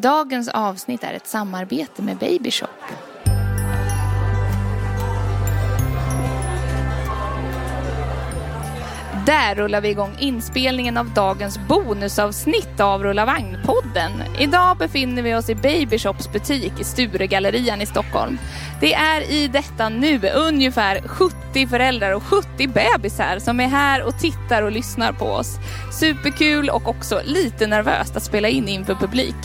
Dagens avsnitt är ett samarbete med Babyshop. Där rullar vi igång inspelningen av dagens bonusavsnitt av Rulla Vagn-podden. Idag befinner vi oss i Babyshops butik i Sturegallerian i Stockholm. Det är i detta nu ungefär 70 föräldrar och 70 bebisar som är här och tittar och lyssnar på oss. Superkul och också lite nervöst att spela in inför publik.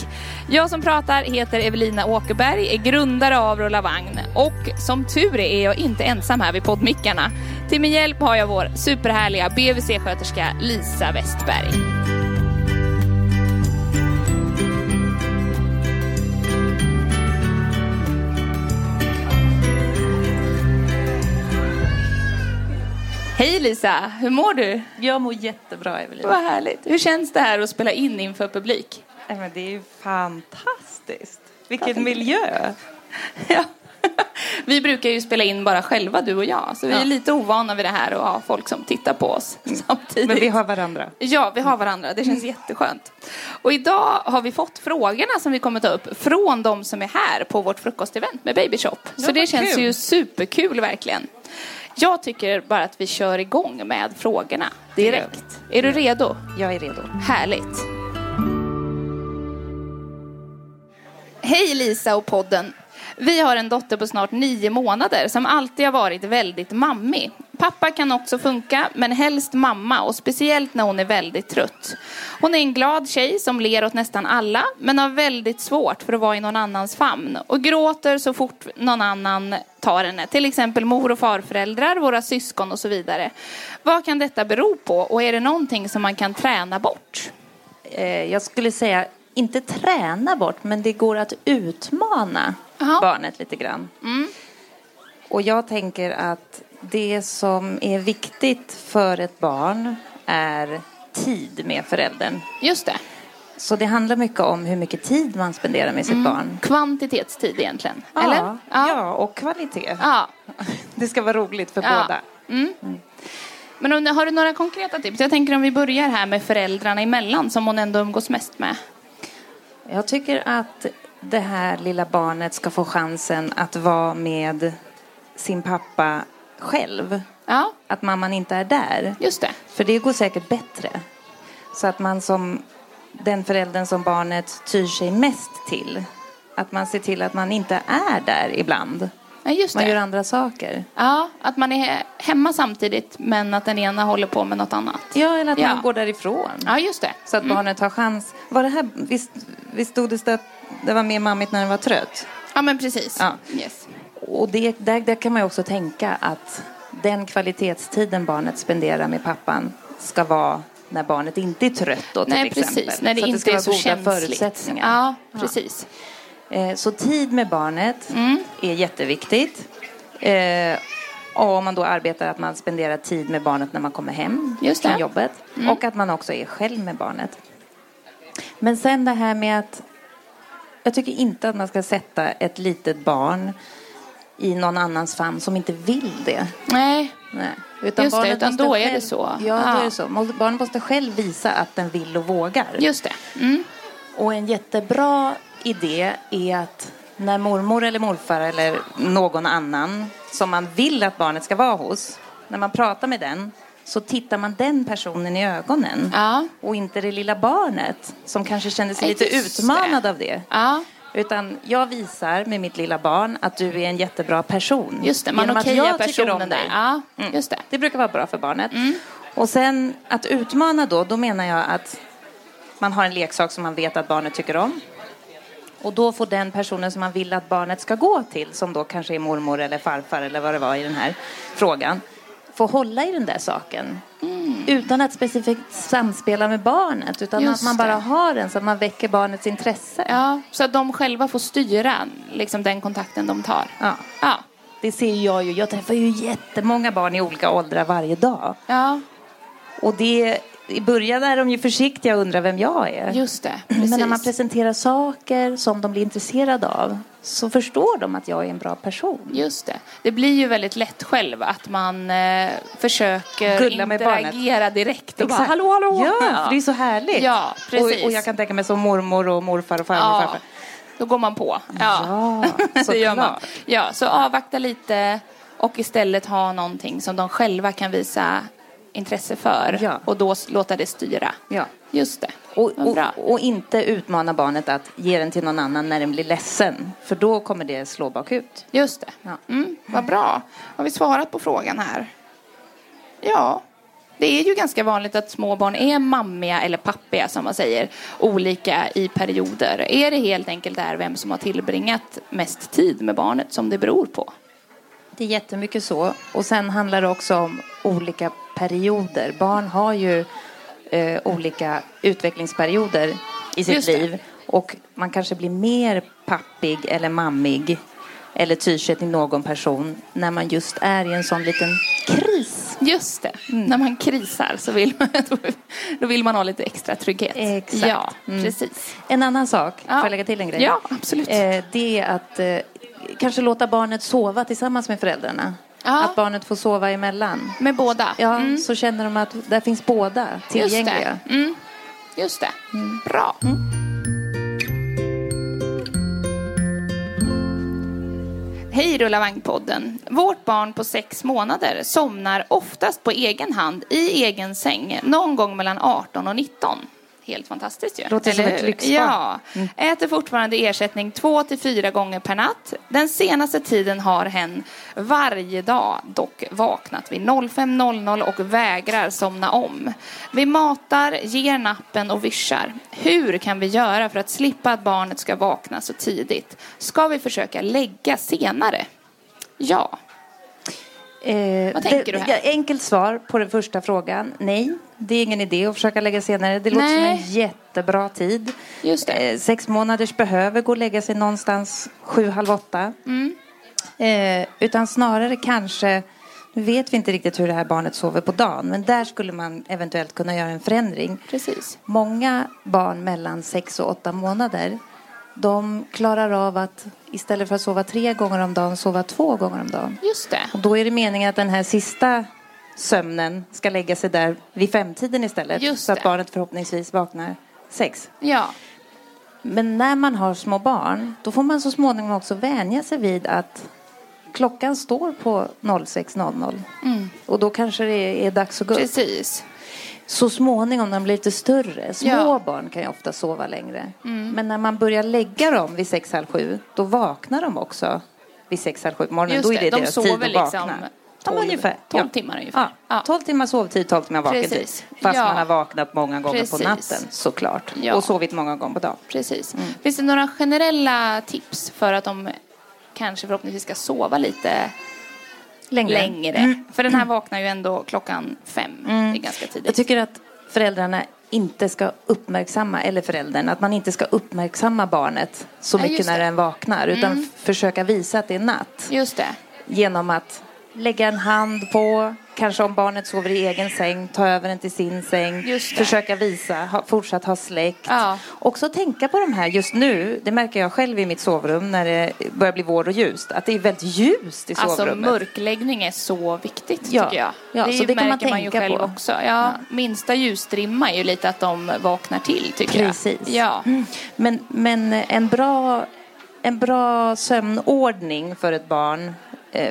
Jag som pratar heter Evelina Åkerberg, är grundare av Rulla Vagn och som tur är är jag inte ensam här vid poddmickarna. Till min hjälp har jag vår superhärliga BVC-sköterska Lisa Westberg. Hej Lisa, hur mår du? Jag mår jättebra Evelina. Vad härligt. Hur känns det här att spela in inför publik? Nej, men det är ju fantastiskt. Vilken miljö. Ja. Vi brukar ju spela in bara själva, du och jag. Så vi är Ja. lite ovana vid det här och ha folk som tittar på oss samtidigt. Men vi har varandra. Ja, vi har varandra. Det känns jätteskönt. Och idag har vi fått frågorna som vi kommer ta upp från de som är här på vårt frukostevent med Babyshop. Så Ja, det känns kul. ju superkul verkligen. Jag tycker bara att vi kör igång med frågorna direkt. Är du redo? Jag är redo. Härligt. Hej Lisa och podden. Vi har en dotter på snart nio månader som alltid har varit väldigt mammig. Pappa kan också funka, men helst mamma och speciellt när hon är väldigt trött. Hon är en glad tjej som ler åt nästan alla, men har väldigt svårt för att vara i någon annans famn och gråter så fort någon annan tar henne. Till exempel mor och farföräldrar, våra syskon och så vidare. Vad kan detta bero på och är det någonting som man kan träna bort? Eh, jag skulle säga, inte träna bort, men det går att utmana Jaha. barnet lite grann. Och jag tänker att det som är viktigt för ett barn är tid med föräldern. Just det. Så det handlar mycket om hur mycket tid man spenderar med sitt barn. Kvantitetstid egentligen. Eller? Ja, ja, och kvalitet. Ja. Det ska vara roligt för Ja. båda. Men om, har du några konkreta tips? Jag tänker om vi börjar här med föräldrarna emellan som hon ändå umgås mest med. Jag tycker att det här lilla barnet ska få chansen att vara med sin pappa själv. Ja, Att mamman inte är där. just det. För det går säkert bättre. Så att man som den föräldern som barnet tyr sig mest till. Att man ser till att man inte är där ibland. Ja, just Man gör det. andra saker. Ja, att man är hemma samtidigt men att den ena håller på med något annat. Ja, eller att Ja. man går därifrån. Ja, just det. Så att barnet har chans. Var det här, visst, visst stod det att det var mer mammigt när den var trött? Ja, men precis. Ja. Yes. Och det, där, där kan man ju också tänka att den kvalitetstiden barnet spenderar med pappan ska vara när barnet inte är trött då, till Nej, exempel. precis. När det så inte ska är vara så goda känsligt. förutsättningar. Ja, precis. Eh, Så tid med barnet Mm. är jätteviktigt. Eh, Och om man då arbetar att man spenderar tid med barnet när man kommer hem Just det. från jobbet. Mm. Och att man också är själv med barnet. Men sen det här med att jag tycker inte att man ska sätta ett litet barn i någon annans famn som inte vill det. Nej, Nej. Just det, utan då är det själv- så. Ja, Ja. då är det så. Må- Barnet måste själv visa att den vill och vågar. just det. Mm. Och en jättebra idé är att när mormor eller morfar eller någon annan som man vill att barnet ska vara hos, när man pratar med den så tittar man den personen i ögonen Ja. och inte det lilla barnet som kanske känner sig lite utmanad det. av det. Ja, Utan jag visar med mitt lilla barn att du är en jättebra person. just det. Man Genom att jag tycker om där. dig. Ja, Mm. just det. Det brukar vara bra för barnet. Och sen att utmana då, då menar jag att man har en leksak som man vet att barnet tycker om. Och då får den personen som man vill att barnet ska gå till, som då kanske är mormor eller farfar eller vad det var i den här frågan, få hålla i den där saken. Utan att specifikt samspela med barnet, utan Just att man bara det. har den så att man väcker barnets intresse. Ja, så att de själva får styra liksom, den kontakten de tar. Ja. Ja. Det ser jag ju. Jag träffar ju jättemånga barn i olika åldrar varje dag. Ja, Och det, i början är de ju försiktiga och undrar vem jag är. just det. Men när man presenterar saker som de blir intresserade av så förstår de att jag är en bra person. Just det. Det blir ju väldigt lätt själv att man eh, försöker Gulla med barnet. interagera direkt. Och bara, hallå, hallå. Ja, det är så härligt. Ja, precis. Och, och jag kan tänka mig som mormor och morfar och farmor och Ja, farfar. då går man på. Ja, Ja, det gör man. Ja, så avvakta lite och istället ha någonting som de själva kan visa intresse för Ja. och då låta det styra. Ja. Just det. Och, och, och inte utmana barnet att ge den till någon annan när den blir ledsen. För då kommer det slå bakut. Just det. Ja. Mm, vad bra. Har vi svarat på frågan här? Ja. Det är ju ganska vanligt att små barn är mammiga eller pappiga som man säger olika i perioder. Är det helt enkelt där vem som har tillbringat mest tid med barnet som det beror på? Det är jättemycket så. Och sen handlar det också om olika perioder. Barn har ju eh, olika utvecklingsperioder i sitt liv. Och man kanske blir mer pappig eller mammig eller tyr sig till någon person när man just är i en sån liten kris. Just det. Mm. När man krisar så vill man, då vill man ha lite extra trygghet. Exakt. Ja, Mm. precis. En annan sak, Ja. får jag lägga till en grej? Ja, absolut. Eh, det är att eh, kanske låta barnet sova tillsammans med föräldrarna. Ja. Att barnet får sova emellan. Med båda. Ja, Mm. så känner de att där finns båda tillgängliga. Just det. Mm. Just det. Bra. Hej Rulla Vagn-podden. Vårt barn på sex månader somnar oftast på egen hand i egen säng någon gång mellan 18 och 19. Helt fantastiskt ju. Låter som ett lyxbarn. Ja. Äter fortfarande ersättning två till fyra gånger per natt. Den senaste tiden har hen varje dag dock vaknat vid 05.00 och vägrar somna om. Vi matar, ger nappen och vischar. Hur kan vi göra för att slippa att barnet ska vakna så tidigt? Ska vi försöka lägga senare? Ja. Eh, Vad tänker det, du här? Enkelt svar på den första frågan. Nej, det är ingen idé att försöka lägga senare. Det låter som Nej. en jättebra tid. Just. Eh, sex månaders behöver gå och lägga sig någonstans sju, halv åtta. Mm. Eh, utan snarare kanske, nu vet vi inte riktigt hur det här barnet sover på dagen, men där skulle man eventuellt kunna göra en förändring. Precis. Många barn mellan sex och åtta månader de klarar av att istället för att sova tre gånger om dagen sova två gånger om dagen. Just det. Och då är det meningen att den här sista sömnen ska lägga sig där vid femtiden istället. Just så att det. barnet förhoppningsvis vaknar sex. Ja. Men när man har små barn då får man så småningom också vänja sig vid att klockan står på 06.00. Och då kanske det är dags att gå upp. Mm. Precis. Så småningom när de blir lite större, små Ja. barn kan ju ofta sova längre. Men när man börjar lägga dem vid sex, halv sju, då vaknar de också vid sex, halv sju på morgonen. Just då är det, det, de deras tid att liksom vakna. 12 ja, ungefär. 12 timmar ungefär. Ja. Ja. 12 timmar sovtid, 12 timmar vakentid. Precis. Fast Ja. man har vaknat många gånger Precis. på natten, såklart. Ja. Och sovit många gånger på dagen. Precis. Mm. Finns det några generella tips för att de kanske förhoppningsvis ska sova lite Längre. längre? För den här vaknar ju ändå klockan fem. Det är ganska tidigt. Mm. Jag tycker att föräldrarna inte ska uppmärksamma, eller föräldern, att man inte ska uppmärksamma barnet så Ja, mycket när den vaknar. Utan f- försöka visa att det är natt. Just det. genom att lägga en hand på, kanske om barnet sover i egen säng, ta över den till sin säng, försöka visa, ha, fortsatt ha släkt. Ja. Också tänka på de här just nu, det märker jag själv i mitt sovrum när det börjar bli vår och ljust, att det är väldigt ljust i Alltså sovrummet. mörkläggning är så viktigt Ja. tycker jag. Ja, det så det kan man märker man ju själv på. också. Ja, Minsta ljusstrimma är ju lite att de vaknar till tycker Precis. jag. Ja. Men, men en, bra, en bra sömnordning för ett barn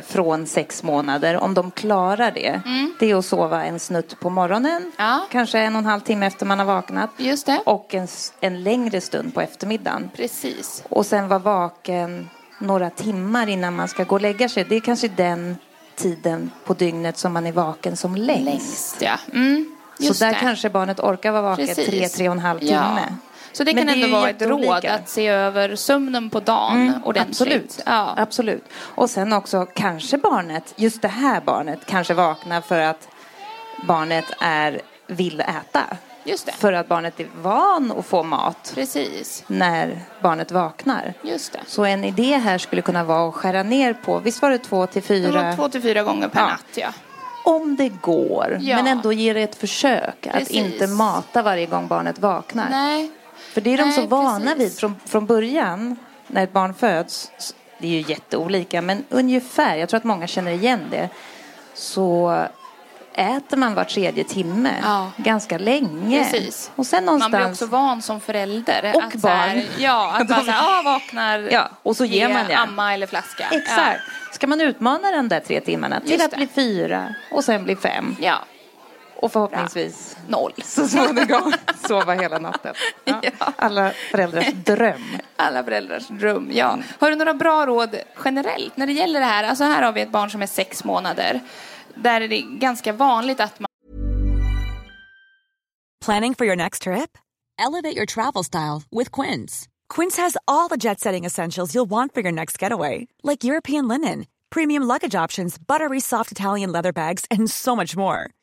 från sex månader, om de klarar det, det är att sova en snutt på morgonen, Mm. Ja. kanske en och en halv timme efter man har vaknat Just det. och en, en längre stund på eftermiddagen. Precis. Och sen vara vaken några timmar innan man ska gå och lägga sig. Det är kanske den tiden på dygnet som man är vaken som längst. Längst, ja. Mm, Så där det. kanske barnet orkar vara vaken tre, tre och en halv timme. Ja. Så det Men kan det ändå vara ett råd att se över sömnen på dagen Mm, ordentligt. Absolut. Ja. absolut. Och sen också kanske barnet, just det här barnet, kanske vaknar för att barnet är, vill äta. Just det. För att barnet är van att få mat Precis. när barnet vaknar. Just det. Så en idé här skulle kunna vara att skära ner på, visst var det två till Det fyra? var två till fyra gånger per Ja. natt, ja. Om det går, Ja. men ändå ge det ett försök. Att Precis. inte mata varje gång barnet vaknar. Nej. För det är de Nej, så vana precis. vid från, från början när ett barn föds. Det är ju jätteolika men ungefär, jag tror att många känner igen det. Så äter man var tredje timme Ja. ganska länge. Precis. Och sen Man blir någonstans... också van som förälder. Och att så här, barn. ja, att man så här, ah, vaknar, Ja, och så ger ge man, ja. amma eller flaska. Exakt. Ska man utmana de där tre timmarna till Just att det. bli fyra och sen bli fem Ja, och förhoppningsvis ja. noll. så småningom sova hela natten. Ja. Ja. Alla föräldrars dröm. Alla föräldrars dröm, ja. Har du några bra råd generellt när det gäller det här? Alltså här har vi ett barn som är sex månader. Där är det ganska vanligt att man Planning for your next trip? Elevate your travel style with Quince. Quince has all the jet setting essentials you'll want for your next getaway, like European linen, premium luggage options, buttery soft Italian leather bags, and so much more.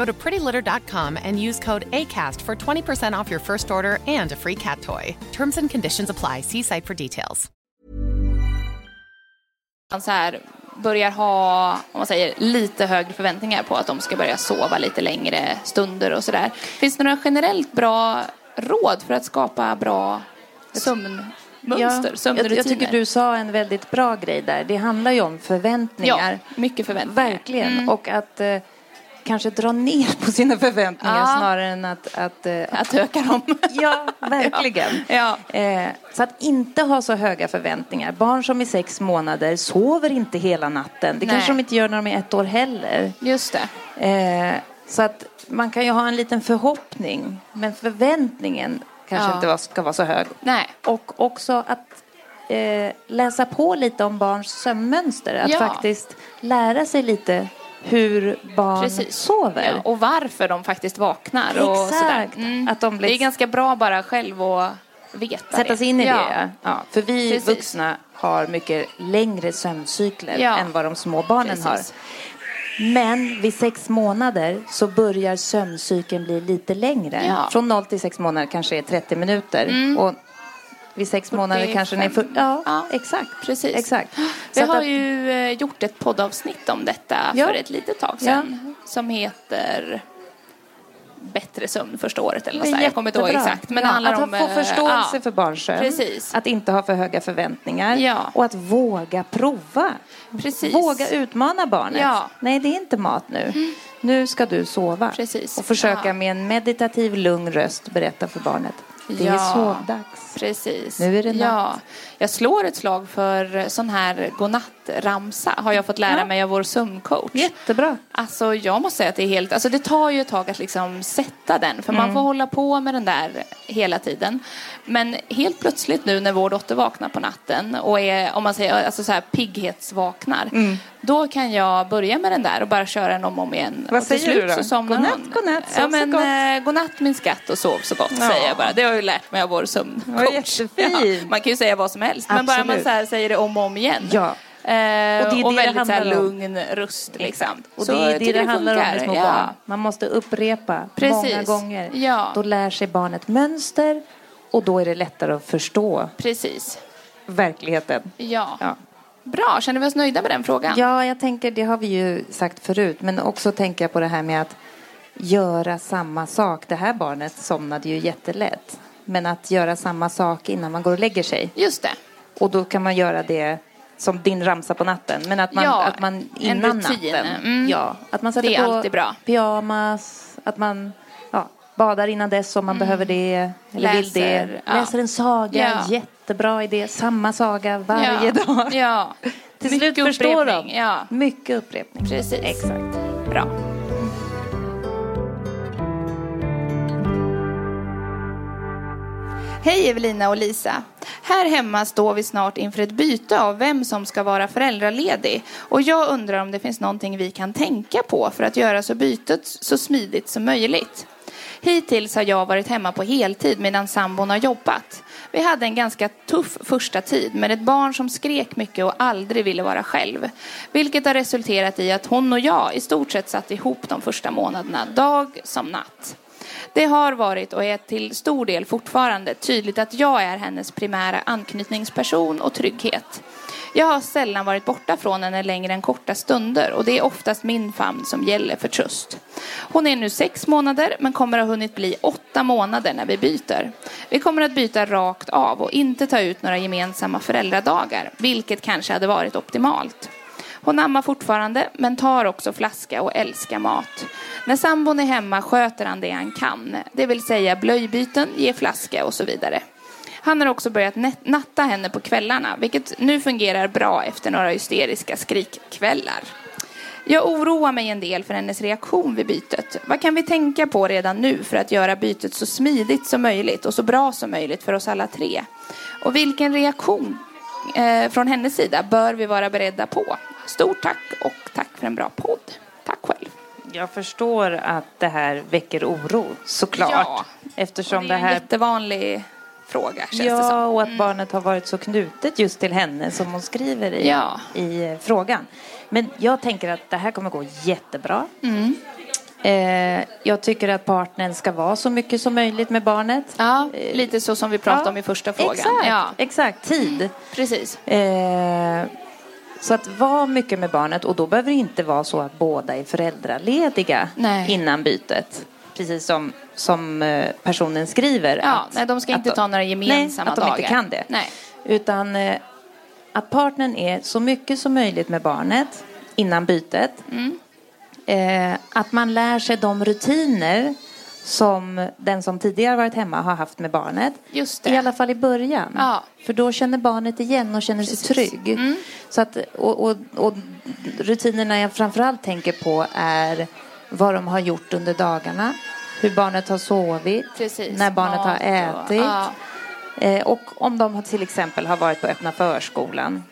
Go to prettylitter.com and use code ACAST for 20% off your first order and a free cat toy. Terms and conditions apply. See site for details. så här börjar ha, om man säger, lite högre förväntningar på att de ska börja sova lite längre stunder och sådär. Finns det några generellt bra råd för att skapa bra sömnmönster, jag, sömnrutiner? jag tycker du sa en väldigt bra grej där. Det handlar ju om förväntningar. Ja, mycket förväntningar. Verkligen. Mm. Och att eh, kanske dra ner på sina förväntningar Ja. snarare än att... att eh, Att öka dem. Ja, verkligen. Ja. Eh, så att inte ha så höga förväntningar. Barn som är sex månader sover inte hela natten. Det Nej. kanske de inte gör när de är ett år heller. Just det. Eh, så att man kan ju ha en liten förhoppning. Men förväntningen kanske Ja. inte ska vara så hög. Nej. Och också att eh, läsa på lite om barns sömnmönster. Att Ja. faktiskt lära sig lite hur barn Precis. sover. Ja, och varför de faktiskt vaknar. Och Exakt. sådär. Mm. Att de Det är liksom- ganska bra bara själv att veta Sätta sig in i det. Ja. För vi Precis. vuxna har mycket längre sömncykler Ja. än vad de små barnen Precis. har. Men vid sex månader så börjar sömncykeln bli lite längre. Ja. Mm. Från 0 till sex månader kanske är 30 minuter. Och vid sex månader kanske den är... För, ja, Ja. exakt. Precis. exakt. Vi har att- ju eh, gjort ett poddavsnitt om detta Ja. för ett litet tag sedan. Som heter Bättre sömn första året eller något Det är sånt. Jag kommer inte ihåg exakt. Men ja, handlar att om... få eh, förståelse ja. för barns sömn. Precis. Att inte ha för höga förväntningar. Ja. Och att våga prova. Precis. Våga utmana barnet. Ja. Nej, det är inte mat nu. Nu ska du sova. Precis. Och försöka Ja. med en meditativ, lugn röst berätta för barnet. Det är Ja. sovdags. Precis. Nu är det natt. Ja. Jag slår ett slag för sån här godnattramsa har jag fått lära Ja. mig av vår sömncoach. Jättebra. Alltså jag måste säga att det är helt, alltså det tar ju ett tag att liksom sätta den för Mm. man får hålla på med den där hela tiden. Men helt plötsligt nu när vår dotter vaknar på natten och är, om man säger, alltså så här pigghetsvaknar. Mm. Då kan jag börja med den där och bara köra den om och om igen. Vad och till säger slut du då? Så somnar Godnatt, hon. godnatt, sov ja, så men, gott. Eh, godnatt min skatt och sov så gott Ja. säger jag bara. Det har jag ju lärt mig av vår sömncoach. jättefint. man kan ju säga vad som helst. Men bara man Absolut. så säger det om och om igen. Ja. Eh, det är och det väldigt så här, handlar om. lugn röst. Liksom. Och Så det är det det handlar om med små ja. barn. Man måste upprepa Precis. många gånger. Ja. Då lär sig barnet mönster och då är det lättare att förstå Precis. verkligheten. Ja. Ja. Bra, känner vi oss nöjda med den frågan? Ja, jag tänker, det har vi ju sagt förut, men också tänker jag på det här med att göra samma sak. Det här barnet somnade ju jättelätt. Men att göra samma sak innan man går och lägger sig. Just det. Och då kan man göra det som din ramsa på natten. Men att man, Ja, att man innan natten. Mm. Ja, att man sätter Det är på alltid bra. pyjamas. Att man badar innan dess om man behöver det. Eller vill det. Mm. Läser, ja. Läser en saga. Ja. Jättebra idé. Samma saga varje ja. dag. Ja. Till Mycket slut förstår de. upprepning, Ja, Mycket upprepning. precis. Exakt. Bra. Hej Evelina och Lisa. Här hemma står vi snart inför ett byte av vem som ska vara föräldraledig. Och jag undrar om det finns någonting vi kan tänka på för att göra så bytet så smidigt som möjligt. Hittills har jag varit hemma på heltid medan sambon har jobbat. Vi hade en ganska tuff första tid med ett barn som skrek mycket och aldrig ville vara själv. Vilket har resulterat i att hon och jag i stort sett satt ihop de första månaderna, dag som natt. Det har varit och är till stor del fortfarande tydligt att jag är hennes primära anknytningsperson och trygghet. Jag har sällan varit borta från henne längre än korta stunder och det är oftast min famn som gäller för tröst. Hon är nu sex månader men kommer ha hunnit bli åtta månader när vi byter. Vi kommer att byta rakt av och inte ta ut några gemensamma föräldradagar, vilket kanske hade varit optimalt. Hon ammar fortfarande, men tar också flaska och älskar mat. När sambon är hemma sköter han det han kan, det vill säga blöjbyten, ge flaska och så vidare. Han har också börjat natta henne på kvällarna, vilket nu fungerar bra efter några hysteriska skrikkvällar. Jag oroar mig en del för hennes reaktion vid bytet. Vad kan vi tänka på redan nu för att göra bytet så smidigt som möjligt och så bra som möjligt för oss alla tre? Och vilken reaktion eh, från hennes sida bör vi vara beredda på? Stort tack och tack för en bra podd. Tack själv. Jag förstår att det här väcker oro, såklart. Ja. Eftersom det det är en här... jättevanlig fråga känns det Ja, som. Mm. och att barnet har varit så knutet just till henne som hon skriver i, Ja. i eh, frågan. Men jag tänker att det här kommer gå jättebra. Mm. Eh, jag tycker att partnern ska vara så mycket som möjligt med barnet. Ja, lite så som vi pratade om i första frågan. Exakt, Ja, exakt tid. precis. Eh, så att vara mycket med barnet och då behöver det inte vara så att båda är föräldralediga Nej. innan bytet. Precis som, som eh, personen skriver. Ja, att, nej, de ska inte ta några gemensamma nej, att de dagar. inte kan det. Nej. Utan eh, att partnern är så mycket som möjligt med barnet innan bytet. Mm. Eh, att man lär sig de rutiner som den som tidigare varit hemma har haft med barnet. I alla fall i början. Ja. För då känner barnet igen och känner sig Precis. trygg. Mm. Så att, och, och, och rutinerna jag framförallt tänker på är vad de har gjort under dagarna. Hur barnet har sovit. Precis. När barnet har Mat och- ätit. ja. Eh, och om de till exempel har varit på öppna förskolan.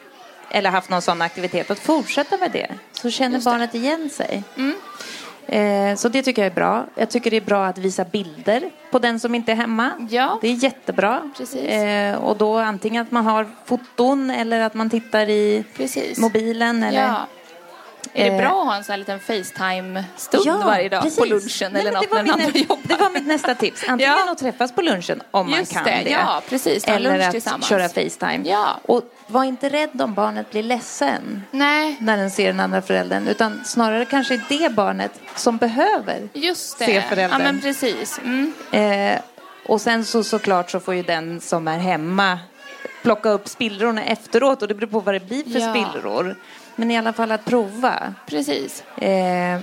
Eller haft någon sån aktivitet. Att fortsätta med det. Så känner Just det. barnet igen sig. Mm. Eh, så det tycker jag är bra. Jag tycker det är bra att visa bilder på den som inte är hemma. Ja. Det är jättebra. Eh, och då antingen att man har foton eller att man tittar i Precis. mobilen. Eller... Ja. Är det Eh, bra att ha en sån här liten Facetime-stund Ja, varje dag precis. på lunchen Nej, eller något när den andra jobbar? Det var mitt nästa tips. Antingen Ja. att träffas på lunchen om Just man kan det, det. ja, precis. Ta Eller lunch att tillsammans. köra Facetime. Ja. Och var inte rädd om barnet blir ledsen Nej, när den ser den andra föräldern. Utan snarare kanske det barnet som behöver. Se föräldern. Ja, men precis. Mm. Eh, och sen så såklart så får ju den som är hemma plocka upp spillrorna efteråt och det beror på vad det blir för Ja. spillror. Men i alla fall att prova. Precis. Eh,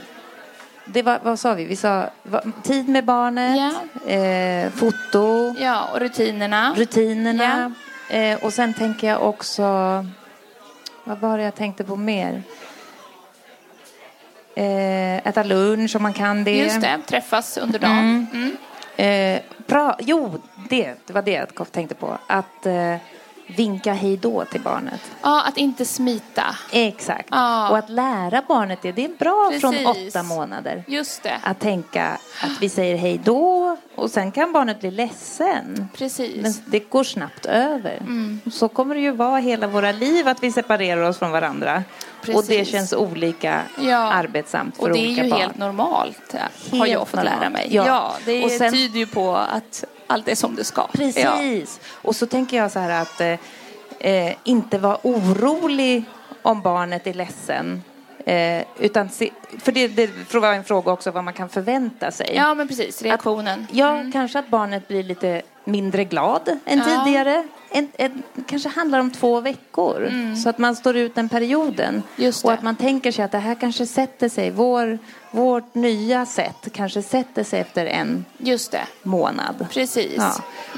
det var, vad sa vi? Vi sa va, tid med barnet, eh, foto, Ja, och rutinerna. rutinerna. Eh, och sen tänker jag också, vad var det jag tänkte på mer? Eh, äta lunch om man kan det. Just det, träffas under dagen. Mm. Eh, bra. Jo, det, det var det jag tänkte på. Att eh, vinka hej då till barnet. Ja, att inte smita. Exakt. Ja. Och att lära barnet det. Det är bra från Precis. åtta månader. Just det. Att tänka att vi säger hej då Och sen kan barnet bli ledsen. Precis. Men det går snabbt över. Mm. Så kommer det ju vara hela våra liv att vi separerar oss från varandra. Och det Precis. känns olika Ja. arbetsamt för Och det är olika ju barn. helt normalt, har Helt jag fått lära normalt. mig. Ja. Ja, det Och sen- tyder ju på att allt är som det ska. Ja. Precis. Och så tänker jag så här att eh, eh, inte vara orolig om barnet är ledsen. Eh, utan se, för det, det vara en fråga också vad man kan förvänta sig. ja, men precis. Reaktionen. Ja, kanske att barnet blir lite mindre glad än Ja. tidigare. En, en, kanske handlar om två veckor. Så att man står ut den perioden. Mm. Och att man tänker sig att det här kanske sätter sig. Vår, vårt nya sätt kanske sätter sig efter en månad. Precis. Ja.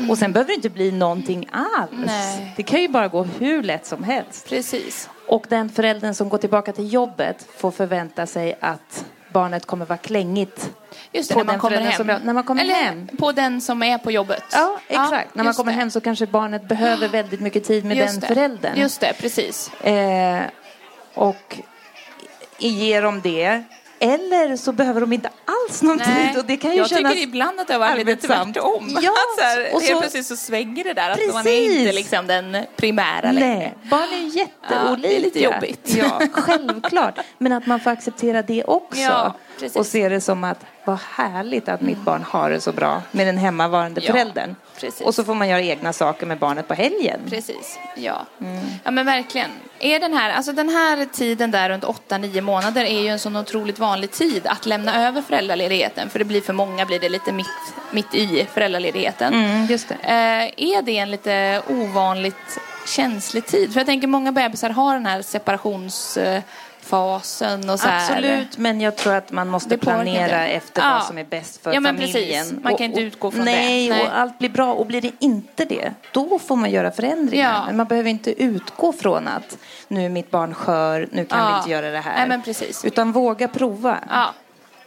Och sen behöver det inte bli någonting alls. Nej. Det kan ju bara gå hur lätt som helst. Precis. Och den föräldern som går tillbaka till jobbet får förvänta sig att barnet kommer vara klängigt. Just det, På när man kommer hem. jag- när man kommer Eller hem. på den som är på jobbet. Ja, exakt. När man kommer det. hem så kanske barnet behöver väldigt mycket tid med Just den det. föräldern. Just det, precis. Eh, och ger dem det. Eller så behöver de inte alls någon Nej. tid. Och det kan ju jag kännas tycker ibland att det har varit lite tvärtom. Ja, att så här, och helt så- plötsligt så svänger det där. Att man är Precis. inte liksom den primära längre. Nej, barn är jätteolika. Ja, det är lite jobbigt. Ja, självklart. Men att man får acceptera det också. Ja, precis. och se det som att vad härligt att mitt barn har det så bra med den hemmavarande Ja, föräldern. precis. Och så får man göra egna saker med barnet på helgen. Precis, ja. Mm. Ja men verkligen. Är den här, alltså den här tiden där runt 8-9 månader är ju en sån otroligt vanlig tid att lämna över föräldraledigheten. För det blir för många blir det lite mitt, mitt i föräldraledigheten. Mm, just det. Eh, är det en lite ovanligt känslig tid? För jag tänker många bebisar har den här separationsfasen och så här. Absolut, men jag tror att man måste planera efter Ja. vad som är bäst för Ja, men familjen. precis. Man kan inte utgå från det. nej, Nej. och allt blir bra. Och blir det inte det, då får man göra förändringar. Ja. Men man behöver inte utgå från att nu är mitt barn skör, nu kan vi Ja. inte göra det här. Nej, men precis. Utan våga prova. Ja,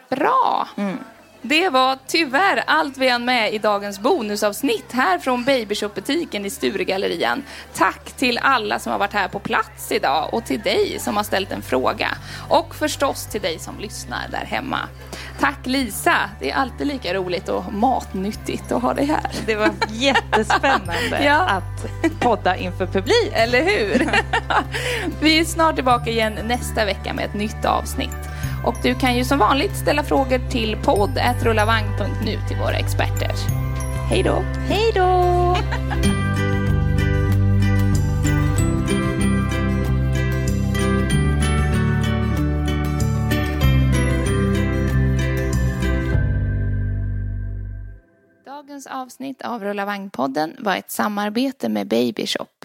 bra. Mm. Det var tyvärr allt vi hann med i dagens bonusavsnitt här från Babyshop-butiken i Sturegallerian. Tack till alla som har varit här på plats idag och till dig som har ställt en fråga. Och förstås till dig som lyssnar där hemma. Tack Lisa, det är alltid lika roligt och matnyttigt att ha dig här. Det var jättespännande Ja. att podda inför publik. Eller hur? Vi är snart tillbaka igen nästa vecka med ett nytt avsnitt. Och du kan ju som vanligt ställa frågor till podd.rullavagn.nu till våra experter. Hej då! Hej då! Dagens avsnitt av Rulla Vagn-podden var ett samarbete med Babyshop.